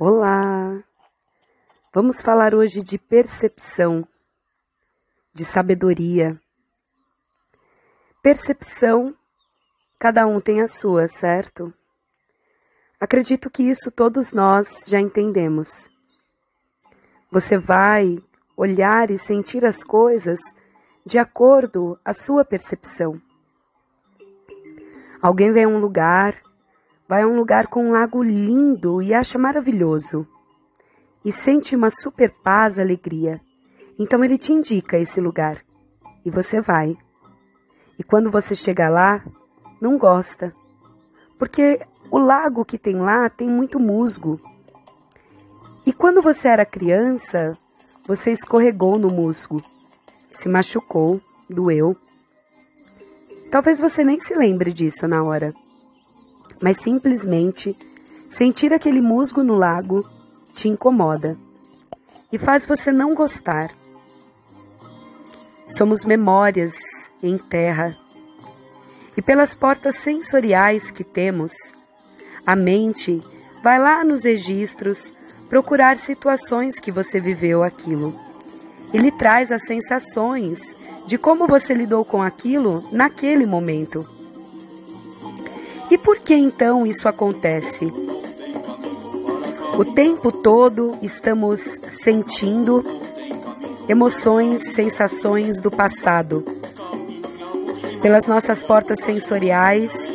Olá! Vamos falar hoje de percepção, de sabedoria. Percepção, cada um tem a sua, certo? Acredito que isso todos nós já entendemos. Você vai olhar e sentir as coisas de acordo à sua percepção. Alguém vem a um lugar vai a um lugar com um lago lindo e acha maravilhoso. E sente uma super paz, alegria. Então ele te indica esse lugar. E você vai. E quando você chega lá, não gosta. Porque o lago que tem lá tem muito musgo. E quando você era criança, você escorregou no musgo, se machucou, doeu. Talvez você nem se lembre disso na hora mas simplesmente sentir aquele musgo no lago te incomoda e faz você não gostar. Somos memórias em terra e pelas portas sensoriais que temos, a mente vai lá nos registros procurar situações que você viveu aquilo. E lhe traz as sensações de como você lidou com aquilo naquele momento. E por que então isso acontece? O tempo todo estamos sentindo emoções, sensações do passado. Pelas nossas portas sensoriais,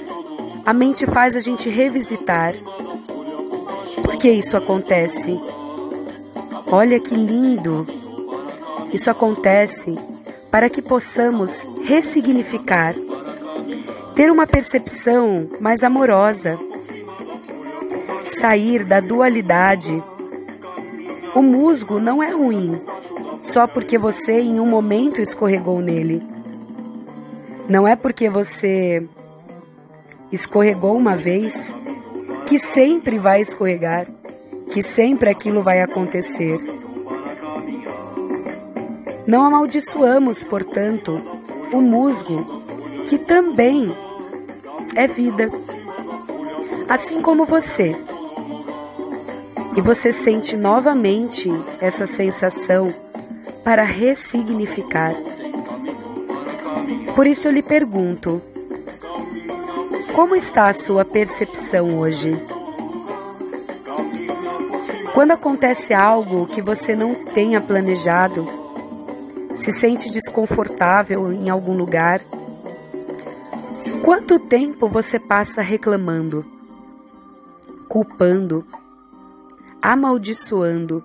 a mente faz a gente revisitar. Por que isso acontece? Olha que lindo! Isso acontece para que possamos ressignificar ter uma percepção mais amorosa, sair da dualidade. O musgo não é ruim só porque você em um momento escorregou nele. Não é porque você escorregou uma vez que sempre vai escorregar, que sempre aquilo vai acontecer. Não amaldiçoamos, portanto, o musgo, que também é vida. Assim como você. E você sente novamente essa sensação para ressignificar. Por isso eu lhe pergunto: como está a sua percepção hoje? Quando acontece algo que você não tenha planejado, se sente desconfortável em algum lugar, Quanto tempo você passa reclamando, culpando, amaldiçoando?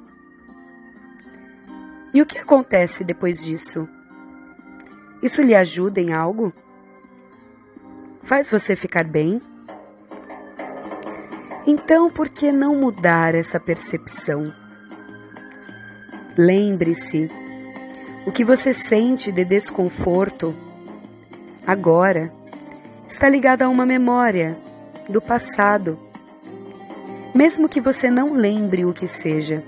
E o que acontece depois disso? Isso lhe ajuda em algo? Faz você ficar bem? Então, por que não mudar essa percepção? Lembre-se, o que você sente de desconforto agora está ligada a uma memória do passado, mesmo que você não lembre o que seja.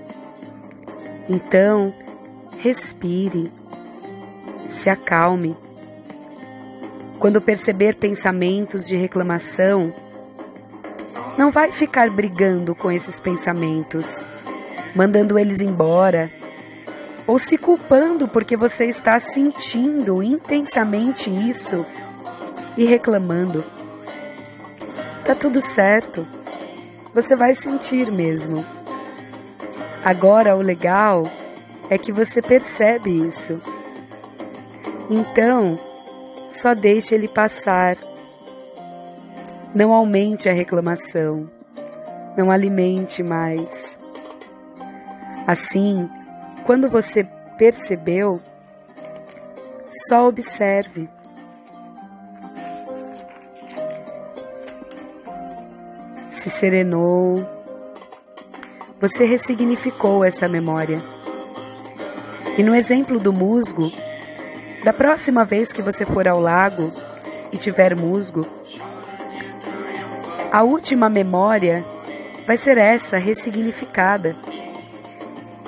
Então, respire, se acalme. Quando perceber pensamentos de reclamação, não vai ficar brigando com esses pensamentos, mandando eles embora, ou se culpando porque você está sentindo intensamente isso e reclamando. Tá tudo certo. Você vai sentir mesmo. Agora o legal é que você percebe isso. Então, só deixe ele passar. Não aumente a reclamação. Não alimente mais. Assim, quando você percebeu, só observe. Se serenou, você ressignificou essa memória. E no exemplo do musgo, da próxima vez que você for ao lago e tiver musgo, a última memória vai ser essa ressignificada.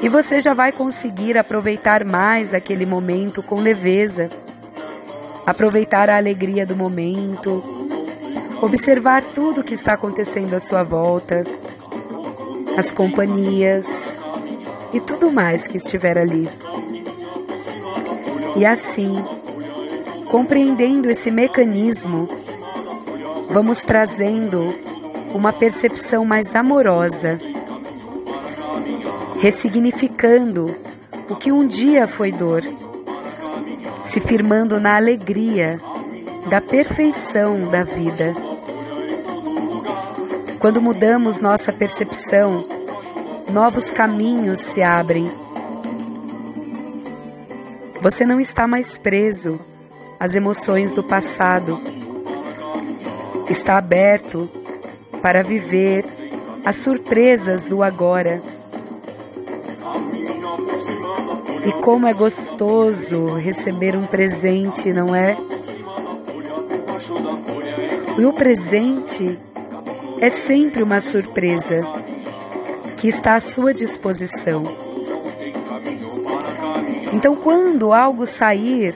E você já vai conseguir aproveitar mais aquele momento com leveza, aproveitar a alegria do momento, observar tudo o que está acontecendo à sua volta. as companhias e tudo mais que estiver ali. E assim, compreendendo esse mecanismo, vamos trazendo uma percepção mais amorosa, ressignificando o que um dia foi dor, se firmando na alegria da perfeição da vida. Quando mudamos nossa percepção, novos caminhos se abrem. Você não está mais preso às emoções do passado. Está aberto para viver as surpresas do agora. E como é gostoso receber um presente, não é? E o presente é sempre uma surpresa que está à sua disposição. Então, quando algo sair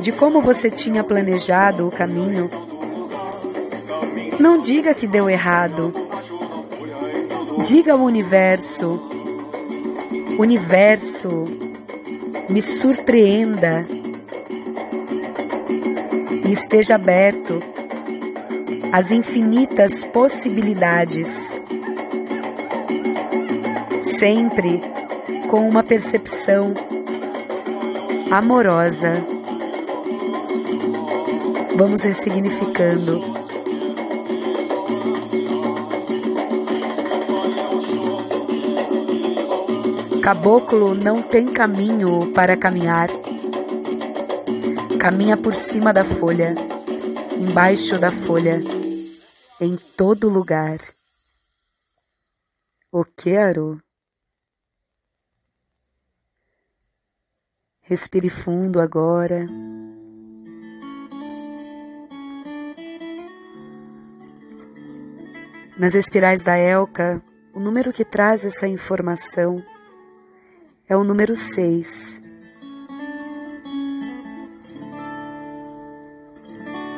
de como você tinha planejado o caminho, não diga que deu errado. Diga ao universo: Universo, me surpreenda e esteja aberto às infinitas possibilidades sempre com uma percepção amorosa. Vamos ressignificando. Caboclo não tem caminho para caminhar. Caminha por cima da folha, embaixo da folha, em todo lugar. O quero. Respire fundo agora. Nas espirais da Elka, o número que traz essa informação é o número 6.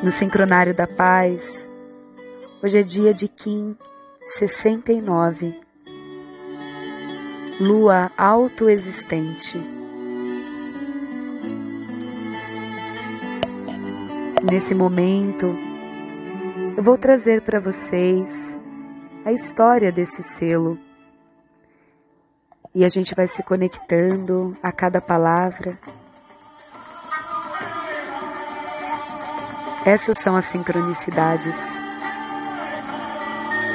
No sincronário da paz, hoje é dia de Kim 69. Lua autoexistente. Nesse momento, eu vou trazer para vocês a história desse selo. E a gente vai se conectando a cada palavra. Essas são as sincronicidades.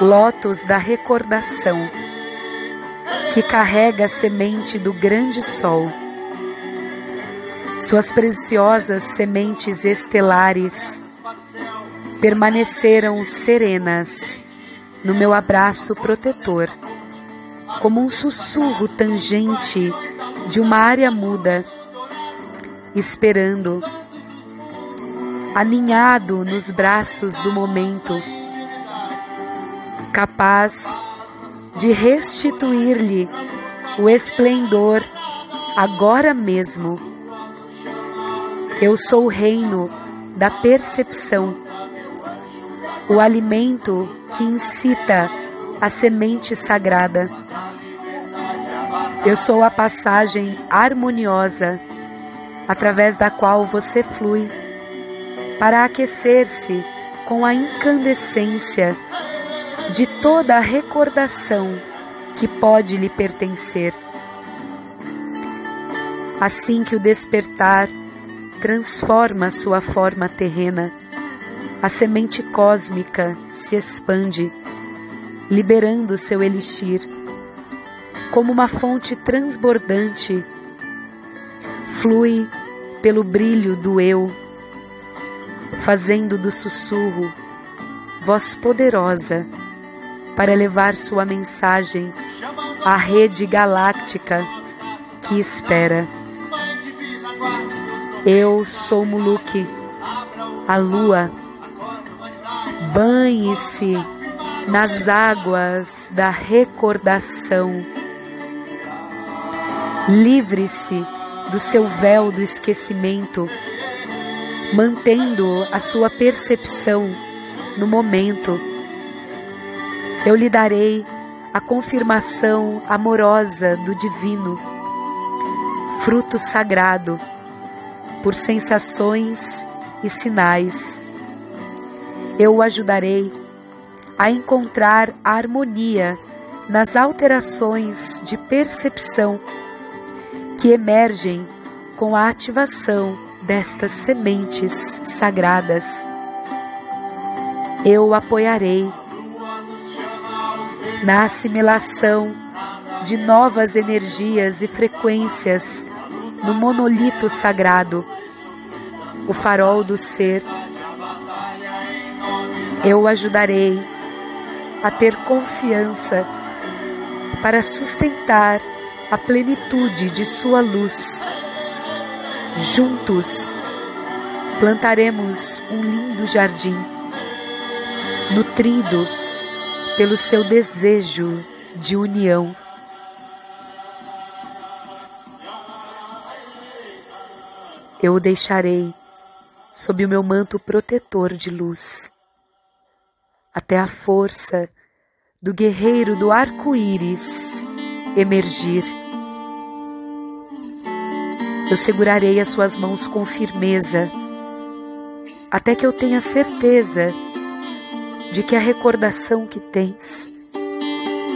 lótus da recordação, que carrega a semente do grande sol. Suas preciosas sementes estelares permaneceram serenas no meu abraço protetor, como um sussurro tangente de uma área muda, esperando aninhado nos braços do momento, capaz de restituir-lhe o esplendor agora mesmo. Eu sou o reino da percepção, o alimento que incita a semente sagrada. Eu sou a passagem harmoniosa através da qual você flui para aquecer-se com a incandescência de toda a recordação que pode lhe pertencer. Assim que o despertar transforma sua forma terrena, a semente cósmica se expande, liberando seu elixir, como uma fonte transbordante, flui pelo brilho do eu fazendo do sussurro voz poderosa para levar sua mensagem à rede galáctica que espera. Eu sou Muluque, a lua. Banhe-se nas águas da recordação. Livre-se do seu véu do esquecimento, mantendo a sua percepção no momento. Eu lhe darei a confirmação amorosa do divino, fruto sagrado, por sensações e sinais. Eu o ajudarei a encontrar a harmonia nas alterações de percepção que emergem com a ativação destas sementes sagradas. Eu o apoiarei na assimilação de novas energias e frequências no monolito sagrado, o farol do ser. Eu o ajudarei a ter confiança para sustentar a plenitude de Sua luz. Juntos plantaremos um lindo jardim, nutrido pelo seu desejo de união. Eu o deixarei sob o meu manto protetor de luz até a força do guerreiro do arco-íris emergir. Eu segurarei as suas mãos com firmeza, até que eu tenha certeza de que a recordação que tens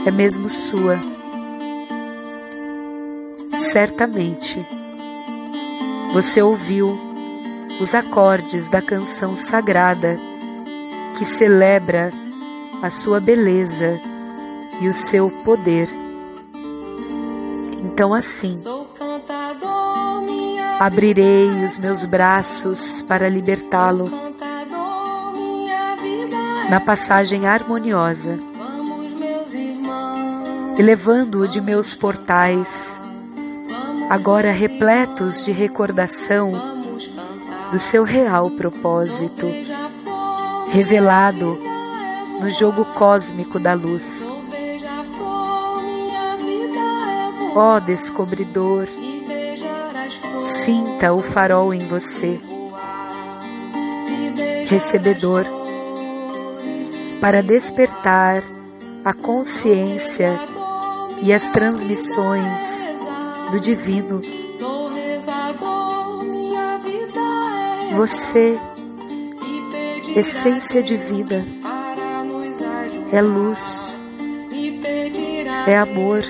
é mesmo sua. Certamente você ouviu os acordes da canção sagrada que celebra a sua beleza e o seu poder. Então, assim, abrirei os meus braços para libertá-lo na passagem harmoniosa, elevando-o de meus portais, agora repletos de recordação do seu real propósito revelado no jogo cósmico da luz. Ó oh, descobridor, sinta o farol em você. Recebedor, para despertar a consciência e as transmissões do divino. Você essência de vida, é luz, é amor,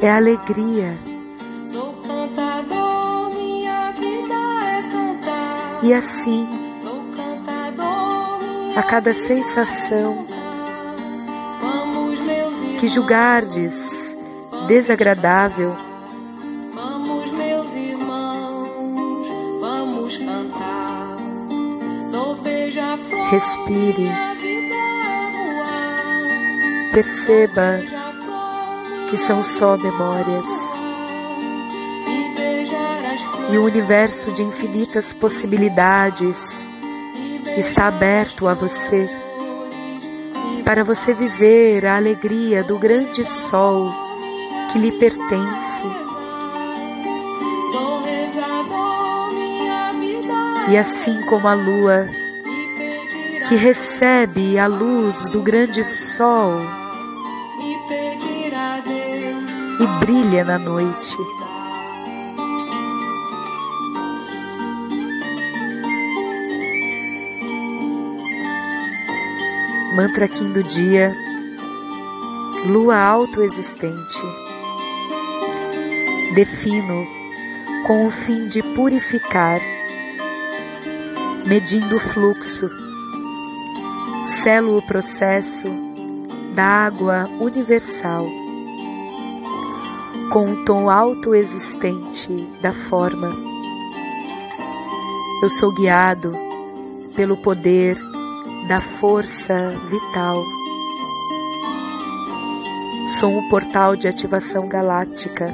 é alegria. E assim, a cada sensação que julgardes desagradável, Respire. Perceba que são só memórias. E o universo de infinitas possibilidades está aberto a você para você viver a alegria do grande sol que lhe pertence. E assim como a lua que recebe a luz do grande sol e brilha na noite. Mantra Kim do dia, lua autoexistente. Defino com o fim de purificar, medindo o fluxo selo o processo da água universal com o tom autoexistente da forma. Eu sou guiado pelo poder da força vital. Sou um portal de ativação galáctica.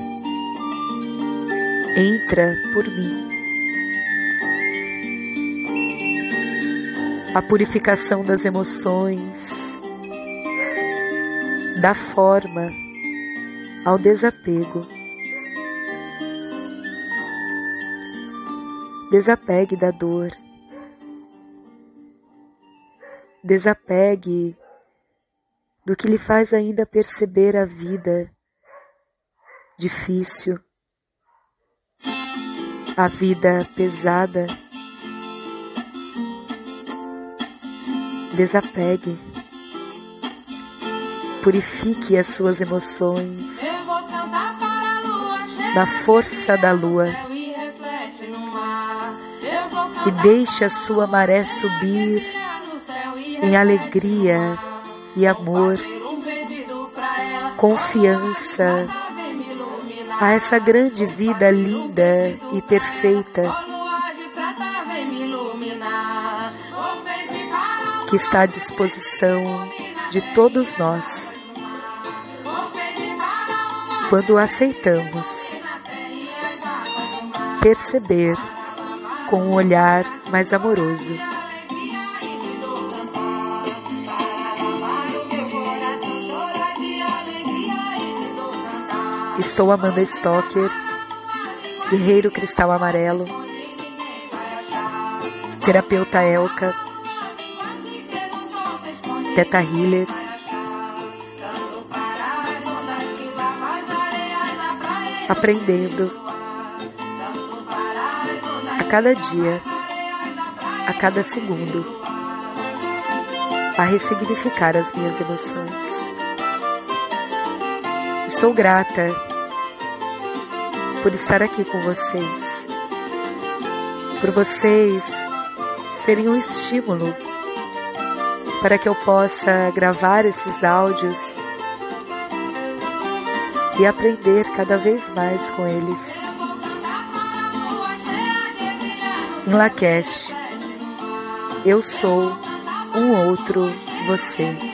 Entra por mim. A purificação das emoções, da forma ao desapego. Desapegue da dor. Desapegue do que lhe faz ainda perceber a vida difícil, a vida pesada. Desapegue, purifique as suas emoções. Na força da lua. e deixe a sua maré subir em alegria e amor, confiança a essa grande vida linda e perfeita que está à disposição de todos nós quando aceitamos perceber com um olhar mais amoroso. Estou Amanda Stocker, Guerreiro Cristal Amarelo, Terapeuta Elka, Teta Healer, aprendendo. A cada dia, a cada segundo, a ressignificar as minhas emoções. Sou grata por estar aqui com vocês, por vocês serem um estímulo para que eu possa gravar esses áudios e aprender cada vez mais com eles. Em Lakesh, eu sou um outro você.